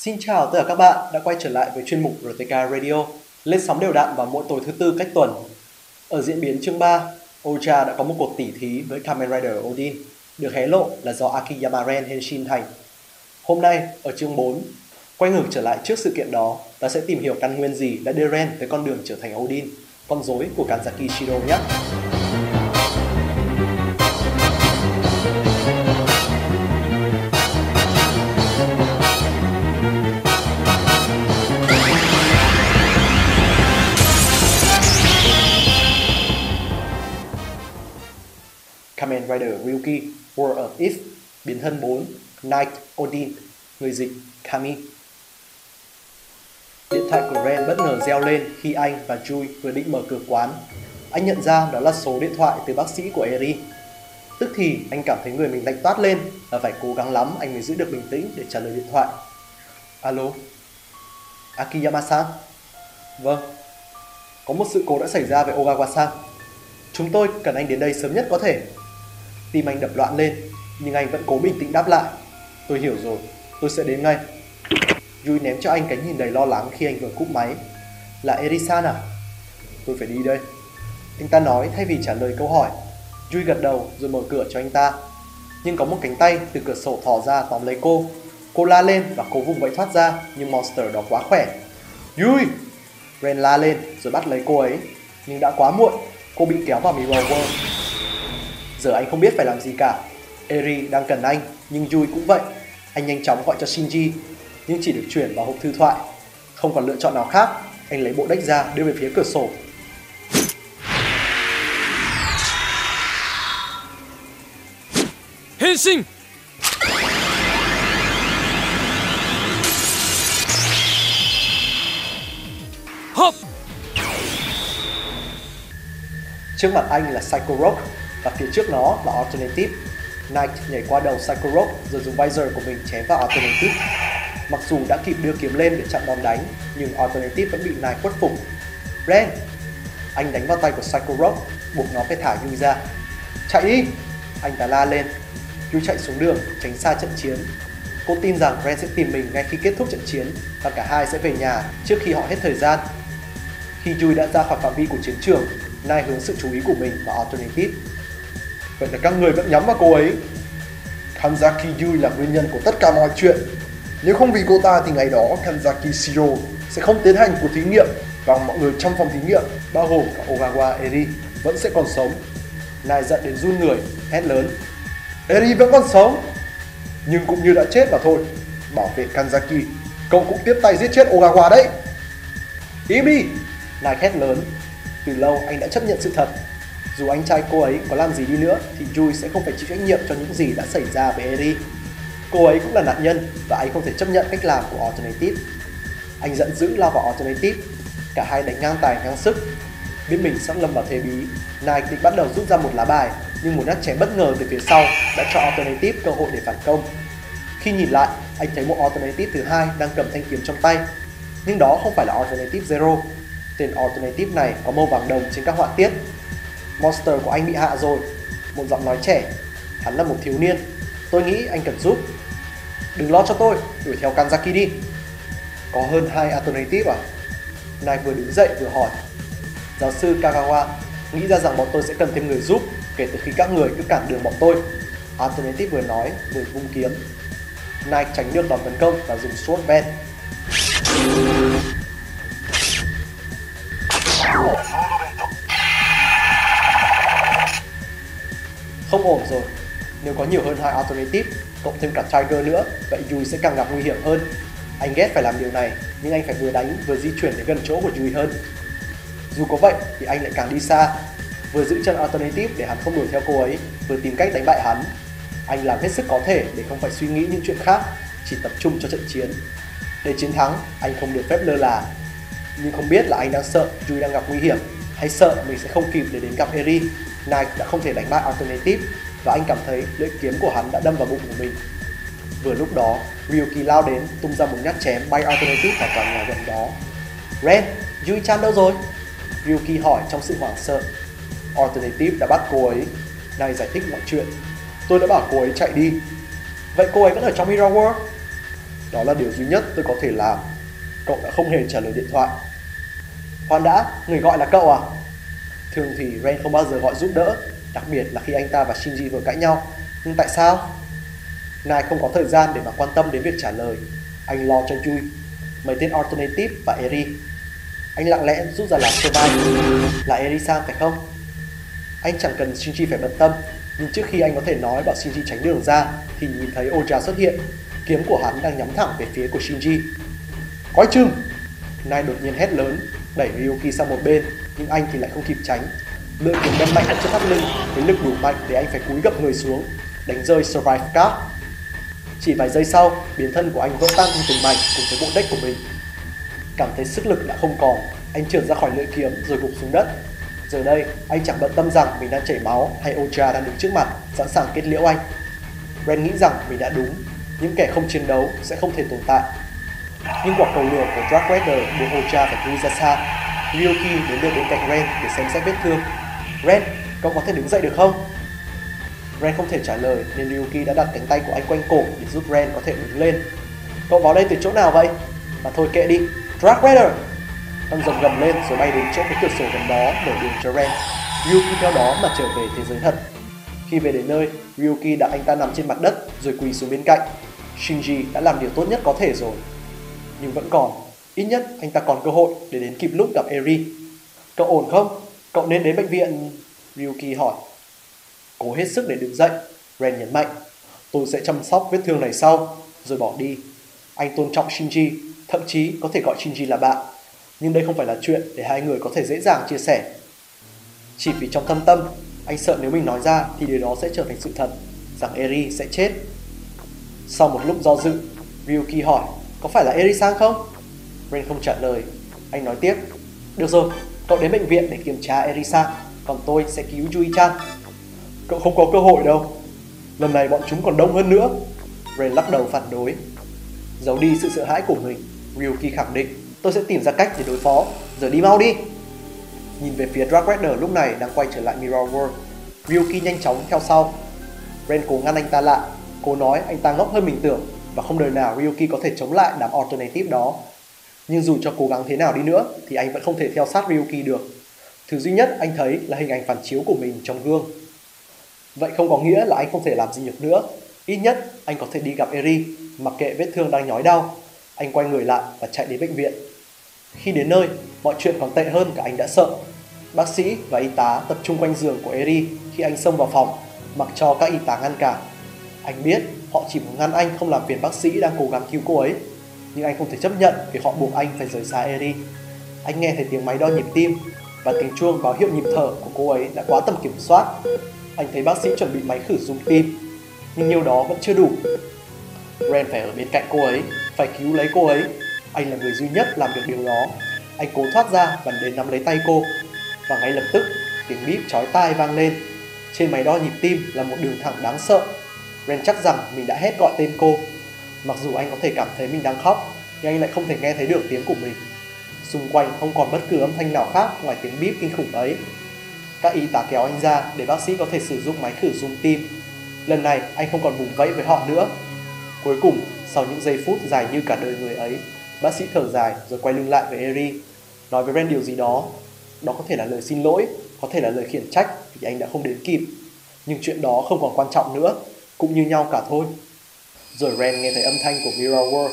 Xin chào tất cả các bạn đã quay trở lại với chuyên mục RTK Radio lên sóng đều đặn vào mỗi tối thứ tư cách tuần. Ở diễn biến chương 3, Oja đã có một cuộc tỉ thí với Kamen Rider Odin, được hé lộ là do Akiyama Ren Henshin thành. Hôm nay, ở chương 4, quay ngược trở lại trước sự kiện đó, ta sẽ tìm hiểu căn nguyên gì đã đưa Ren tới con đường trở thành Odin, con rối của Kanzaki Shiro nhé. Rider Ryuki World of If, biến thân 4 Knight Odin, người dịch Kami Điện thoại của Ren bất ngờ reo lên khi anh và Jui vừa định mở cửa quán. Anh nhận ra đó là số điện thoại từ bác sĩ của Eri. Tức thì anh cảm thấy người mình lạnh toát lên và phải cố gắng lắm anh mới giữ được bình tĩnh để trả lời điện thoại. Alo? Akiyama-san? Vâng. Có một sự cố đã xảy ra với Ogawa-san. Chúng tôi cần anh đến đây sớm nhất có thể. Tim anh đập loạn lên, nhưng anh vẫn cố bình tĩnh đáp lại. Tôi hiểu rồi, tôi sẽ đến ngay. Yui ném cho anh cái nhìn đầy lo lắng khi anh vừa cúp máy. Là Erisan à? Tôi phải đi đây. Anh ta nói thay vì trả lời câu hỏi. Yui gật đầu rồi mở cửa cho anh ta. Nhưng có một cánh tay từ cửa sổ thò ra tóm lấy cô. Cô la lên và cố vùng vẫy thoát ra nhưng monster đó quá khỏe. Yui! Ren la lên rồi bắt lấy cô ấy. Nhưng đã quá muộn, cô bị kéo vào Mirror World. Giờ anh không biết phải làm gì cả. Eri đang cần anh, nhưng Yui cũng vậy. Anh nhanh chóng gọi cho Shinji, nhưng chỉ được chuyển vào hộp thư thoại. Không còn lựa chọn nào khác, anh lấy bộ đách ra đưa về phía cửa sổ. Henshin! Hop! Trước mặt anh là Psycho Rock và phía trước nó là Alternative. Knight nhảy qua đầu Psycho Rock rồi dùng visor của mình chém vào Alternative. Mặc dù đã kịp đưa kiếm lên để chặn đòn đánh, nhưng Alternative vẫn bị Knight khuất phục. Ren! Anh đánh vào tay của Psycho Rock, buộc nó phải thả Yui ra. Chạy đi! Anh ta la lên. Yui chạy xuống đường, tránh xa trận chiến. Cô tin rằng Ren sẽ tìm mình ngay khi kết thúc trận chiến và cả hai sẽ về nhà trước khi họ hết thời gian. Khi Yui đã ra khỏi phạm vi của chiến trường, Nai hướng sự chú ý của mình vào Alternative. Vậy là các người vẫn nhắm vào cô ấy. Kanzaki Yui là nguyên nhân của tất cả mọi chuyện. Nếu không vì cô ta thì ngày đó Kanzaki Shiro sẽ không tiến hành cuộc thí nghiệm và mọi người trong phòng thí nghiệm, bao gồm cả Ogawa Eri, vẫn sẽ còn sống. Nai giận đến run người, hét lớn. Eri vẫn còn sống, nhưng cũng như đã chết mà thôi. Bảo vệ Kanzaki, cậu cũng tiếp tay giết chết Ogawa đấy. Imi! Nai hét lớn. Từ lâu anh đã chấp nhận sự thật. Dù anh trai cô ấy có làm gì đi nữa thì Jui sẽ không phải chịu trách nhiệm cho những gì đã xảy ra với Eri. Cô ấy cũng là nạn nhân và anh không thể chấp nhận cách làm của Alternative. Anh giận dữ lao vào Alternative. Cả hai đánh ngang tài ngang sức. Biết mình sắp lâm vào thế bí, Nike định bắt đầu rút ra một lá bài nhưng một nhát chém bất ngờ từ phía sau đã cho Alternative cơ hội để phản công. Khi nhìn lại, anh thấy một Alternative thứ hai đang cầm thanh kiếm trong tay. Nhưng đó không phải là Alternative Zero. Tên Alternative này có màu vàng đồng trên các họa tiết. Monster của anh bị hạ rồi. Một giọng nói trẻ. Hắn là một thiếu niên. Tôi nghĩ anh cần giúp. Đừng lo cho tôi, đuổi theo Kanzaki đi. Có hơn hai Alternative à? Nai vừa đứng dậy vừa hỏi. Giáo sư Kagawa nghĩ ra rằng bọn tôi sẽ cần thêm người giúp kể từ khi các người cứ cản đường bọn tôi. Alternative vừa nói vừa vung kiếm. Nai tránh được đòn tấn công và dùng sword bend. Không ổn rồi. Nếu có nhiều hơn hai alternative, cộng thêm cả Tiger nữa, vậy Yui sẽ càng gặp nguy hiểm hơn. Anh ghét phải làm điều này, nhưng anh phải vừa đánh vừa di chuyển đến gần chỗ của Yui hơn. Dù có vậy thì anh lại càng đi xa, vừa giữ chân alternative để hắn không đuổi theo cô ấy, vừa tìm cách đánh bại hắn. Anh làm hết sức có thể để không phải suy nghĩ những chuyện khác, chỉ tập trung cho trận chiến. Để chiến thắng, anh không được phép lơ là. Nhưng không biết là anh đang sợ Yui đang gặp nguy hiểm hay sợ mình sẽ không kịp để đến gặp Eri. Knight đã không thể đánh bại Alternative và anh cảm thấy lưỡi kiếm của hắn đã đâm vào bụng của mình. Vừa lúc đó, Ryuki lao đến tung ra một nhát chém bay Alternative vào tòa nhà gần đó. Ren, Yui-chan đâu rồi? Ryuki hỏi trong sự hoảng sợ. Alternative đã bắt cô ấy. Này giải thích mọi chuyện. Tôi đã bảo cô ấy chạy đi. Vậy cô ấy vẫn ở trong Mirror World? Đó là điều duy nhất tôi có thể làm. Cậu đã không hề trả lời điện thoại. Khoan đã, người gọi là cậu à? Thường thì Ren không bao giờ gọi giúp đỡ, đặc biệt là khi anh ta và Shinji vừa cãi nhau. Nhưng tại sao? Nai không có thời gian để mà quan tâm đến việc trả lời. Anh lo cho Yui, mấy tên Alternative và Eri. Anh lặng lẽ rút ra làm survive. Là Eri sang phải không? Anh chẳng cần Shinji phải bận tâm, nhưng trước khi anh có thể nói bảo Shinji tránh đường ra thì nhìn thấy Oja xuất hiện. Kiếm của hắn đang nhắm thẳng về phía của Shinji. Coi chừng! Nai đột nhiên hét lớn, đẩy Ryuki sang một bên, nhưng anh thì lại không kịp tránh. Lưỡi kiếm đâm mạnh trước thắt lưng với lực đủ mạnh để anh phải cúi gập người xuống, đánh rơi Survive Card. Chỉ vài giây sau, biến thân của anh vỡ tan thành từng mảnh cùng với bộ deck của mình. Cảm thấy sức lực đã không còn, anh trượt ra khỏi lưỡi kiếm rồi gục xuống đất. Giờ đây, anh chẳng bận tâm rằng mình đang chảy máu hay Ocha đang đứng trước mặt, sẵn sàng kết liễu anh. Ren nghĩ rằng mình đã đúng, những kẻ không chiến đấu sẽ không thể tồn tại. Nhưng quả cầu lửa của Dragwater buộc Ocha phải lui ra xa. Ryoki đến được bên cạnh Ren để xem xét vết thương. Ren, cậu có thể đứng dậy được không? Ren không thể trả lời nên Ryuki đã đặt cánh tay của anh quanh cổ để giúp Ren có thể đứng lên. Cậu vào đây từ chỗ nào vậy? Mà thôi kệ đi. Drag Rider! Con rồng gầm lên rồi bay đến chỗ cái cửa sổ gần đó mở đường cho Ren. Ryuki theo đó mà trở về thế giới thật. Khi về đến nơi, Ryuki đặt anh ta nằm trên mặt đất rồi quỳ xuống bên cạnh. Shinji đã làm điều tốt nhất có thể rồi. Nhưng vẫn còn, ít nhất anh ta còn cơ hội để đến kịp lúc gặp Eri. Cậu ổn không? Cậu nên đến bệnh viện... Ryuki hỏi. Cố hết sức để đứng dậy, Ren nhấn mạnh. Tôi sẽ chăm sóc vết thương này sau, rồi bỏ đi. Anh tôn trọng Shinji, thậm chí có thể gọi Shinji là bạn. Nhưng đây không phải là chuyện để hai người có thể dễ dàng chia sẻ. Chỉ vì trong thâm tâm, anh sợ nếu mình nói ra thì điều đó sẽ trở thành sự thật, rằng Eri sẽ chết. Sau một lúc do dự, Ryuki hỏi, có phải là Eri-san không? Ren không trả lời. Anh nói tiếp, được rồi, cậu đến bệnh viện để kiểm tra Erisa, còn tôi sẽ cứu Yui-chan. Cậu không có cơ hội đâu. Lần này bọn chúng còn đông hơn nữa. Ren lắc đầu phản đối. Giấu đi sự sợ hãi của mình, Ryuki khẳng định, tôi sẽ tìm ra cách để đối phó. Giờ đi mau đi. Nhìn về phía Drag Rider lúc này đang quay trở lại Mirror World, Ryuki nhanh chóng theo sau. Ren cố ngăn anh ta lại, cố nói anh ta ngốc hơn mình tưởng và không đời nào Ryuki có thể chống lại đám alternative đó. Nhưng dù cho cố gắng thế nào đi nữa thì anh vẫn không thể theo sát Ryuki được. Thứ duy nhất anh thấy là hình ảnh phản chiếu của mình trong gương. Vậy không có nghĩa là anh không thể làm gì được nữa. Ít nhất anh có thể đi gặp Eri, mặc kệ vết thương đang nhói đau. Anh quay người lại và chạy đến bệnh viện. Khi đến nơi, mọi chuyện còn tệ hơn cả anh đã sợ. Bác sĩ và y tá tập trung quanh giường của Eri khi anh xông vào phòng, mặc cho các y tá ngăn cản. Anh biết họ chỉ muốn ngăn anh không làm phiền bác sĩ đang cố gắng cứu cô ấy. Nhưng anh không thể chấp nhận vì họ buộc anh phải rời xa Eri. Anh nghe thấy tiếng máy đo nhịp tim và tiếng chuông báo hiệu nhịp thở của cô ấy đã quá tầm kiểm soát. Anh thấy bác sĩ chuẩn bị máy khử dung tim, nhưng nhiều đó vẫn chưa đủ. Ren phải ở bên cạnh cô ấy, phải cứu lấy cô ấy. Anh là người duy nhất làm được điều đó. Anh cố thoát ra và đến nắm lấy tay cô. Và ngay lập tức, tiếng bíp chói tai vang lên. Trên máy đo nhịp tim là một đường thẳng đáng sợ. Ren chắc rằng mình đã hét gọi tên cô. Mặc dù anh có thể cảm thấy mình đang khóc, nhưng anh lại không thể nghe thấy được tiếng của mình. Xung quanh không còn bất cứ âm thanh nào khác ngoài tiếng bíp kinh khủng ấy. Các y tá kéo anh ra để bác sĩ có thể sử dụng máy khử dung tim. Lần này anh không còn vùng vẫy với họ nữa. Cuối cùng, sau những giây phút dài như cả đời người ấy, bác sĩ thở dài rồi quay lưng lại với Eri, nói với Ren điều gì đó. Đó có thể là lời xin lỗi, có thể là lời khiển trách vì anh đã không đến kịp. Nhưng chuyện đó không còn quan trọng nữa, cũng như nhau cả thôi. Rồi Ren nghe thấy âm thanh của Mirror World.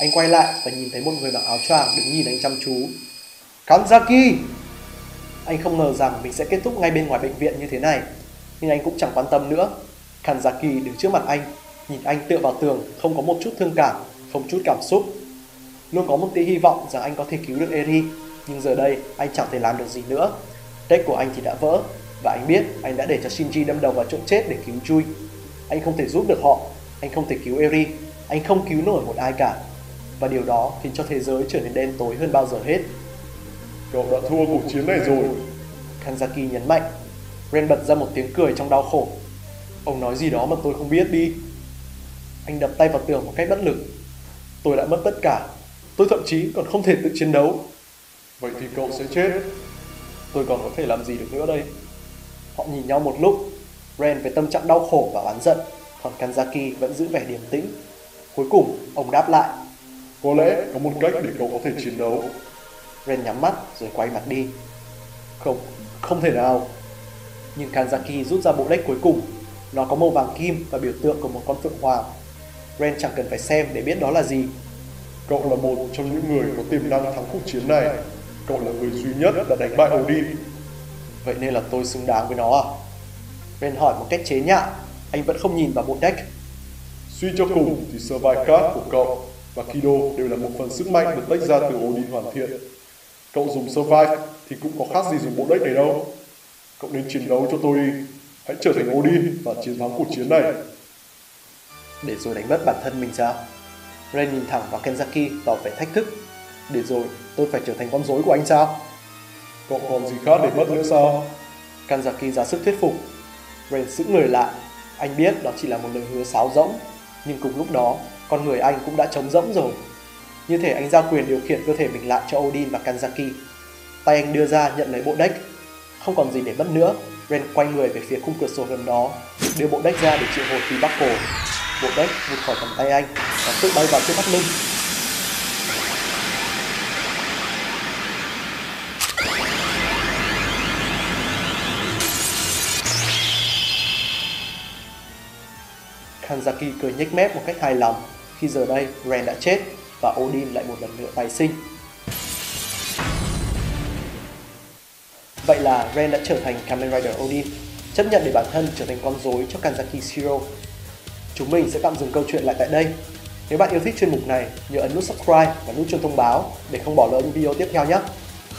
Anh quay lại và nhìn thấy một người mặc áo choàng đứng nhìn anh chăm chú. Kanzaki! Anh không ngờ rằng mình sẽ kết thúc ngay bên ngoài bệnh viện như thế này, nhưng anh cũng chẳng quan tâm nữa. Kanzaki đứng trước mặt anh, nhìn anh tựa vào tường, không có một chút thương cảm, không chút cảm xúc. Luôn có một tia hy vọng rằng anh có thể cứu được Eri, nhưng giờ đây anh chẳng thể làm được gì nữa. Deck của anh thì đã vỡ, và anh biết anh đã để cho Shinji đâm đầu vào chỗ chết để cứu Chui. Anh không thể giúp được họ, anh không thể cứu Eri, anh không cứu nổi một ai cả. Và điều đó khiến cho thế giới trở nên đen tối hơn bao giờ hết. Cậu đã thua cuộc chiến này rồi. Kanzaki nhấn mạnh. Ren bật ra một tiếng cười trong đau khổ. Ông nói gì đó mà tôi không biết đi. Anh đập tay vào tường một cách bất lực. Tôi đã mất tất cả. Tôi thậm chí còn không thể tự chiến đấu. Vậy thì cậu sẽ chết. Tôi còn có thể làm gì được nữa đây? Họ nhìn nhau một lúc. Ren với tâm trạng đau khổ và oán giận, còn Kanzaki vẫn giữ vẻ điềm tĩnh. Cuối cùng, ông đáp lại. Có lẽ có một cách để cậu có thể chiến đấu. Ren nhắm mắt rồi quay mặt đi. Không, không thể nào. Nhưng Kanzaki rút ra bộ deck cuối cùng. Nó có màu vàng kim và biểu tượng của một con phượng hoàng. Ren chẳng cần phải xem để biết đó là gì. Cậu là một trong những người có tiềm năng thắng cuộc chiến này. Cậu là người duy nhất đã đánh bại Odin. Vậy nên là tôi xứng đáng với nó à? Ren hỏi một cách chế nhạo. Anh vẫn không nhìn vào bộ deck. Suy cho cùng thì Survive Card của cậu và Kido đều là một phần sức mạnh được tách ra từ Odin hoàn thiện. Cậu dùng Survive thì cũng có khác gì dùng bộ deck này đâu. Cậu nên chiến đấu cho tôi đi. Hãy trở thành Odin và chiến thắng cuộc chiến này. Để rồi đánh mất bản thân mình sao? Ren nhìn thẳng vào Kenzaki tỏ vẻ thách thức. Để rồi tôi phải trở thành con rối của anh sao? Cậu còn gì khác để mất nữa sao? Kanzaki ra sức thuyết phục. Ren sững người lại. Anh biết đó chỉ là một lời hứa sáo rỗng. Nhưng cùng lúc đó, con người anh cũng đã trống rỗng rồi. Như thể anh giao quyền điều khiển cơ thể mình lại cho Odin và Kanzaki. Tay anh đưa ra nhận lấy bộ deck. Không còn gì để mất nữa, Ren quay người về phía khung cửa sổ gần đó, đưa bộ deck ra để triệu hồi Phi Bắc Cổ. Bộ deck vụt khỏi tầm tay anh và tự bay vào trước mắt lưng. Kanzaki cười nhếch mép một cách hài lòng khi giờ đây Ren đã chết và Odin lại một lần nữa tái sinh. Vậy là Ren đã trở thành Kamen Rider Odin, chấp nhận để bản thân trở thành con rối cho Kanzaki Shiro. Chúng mình sẽ tạm dừng câu chuyện lại tại đây. Nếu bạn yêu thích chuyên mục này, nhớ ấn nút subscribe và nút chuông thông báo để không bỏ lỡ những video tiếp theo nhé.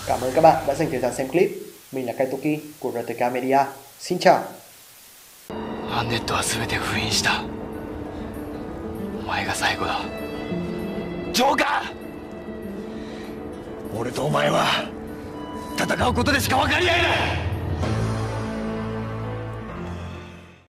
Cảm ơn các bạn đã dành thời gian xem clip. Mình là Kaitoki của RTK Media. Xin chào! アンネットは全て封印したお 前が最後だ。ジョーカー！俺とお前は戦うことでしか分かり合えない！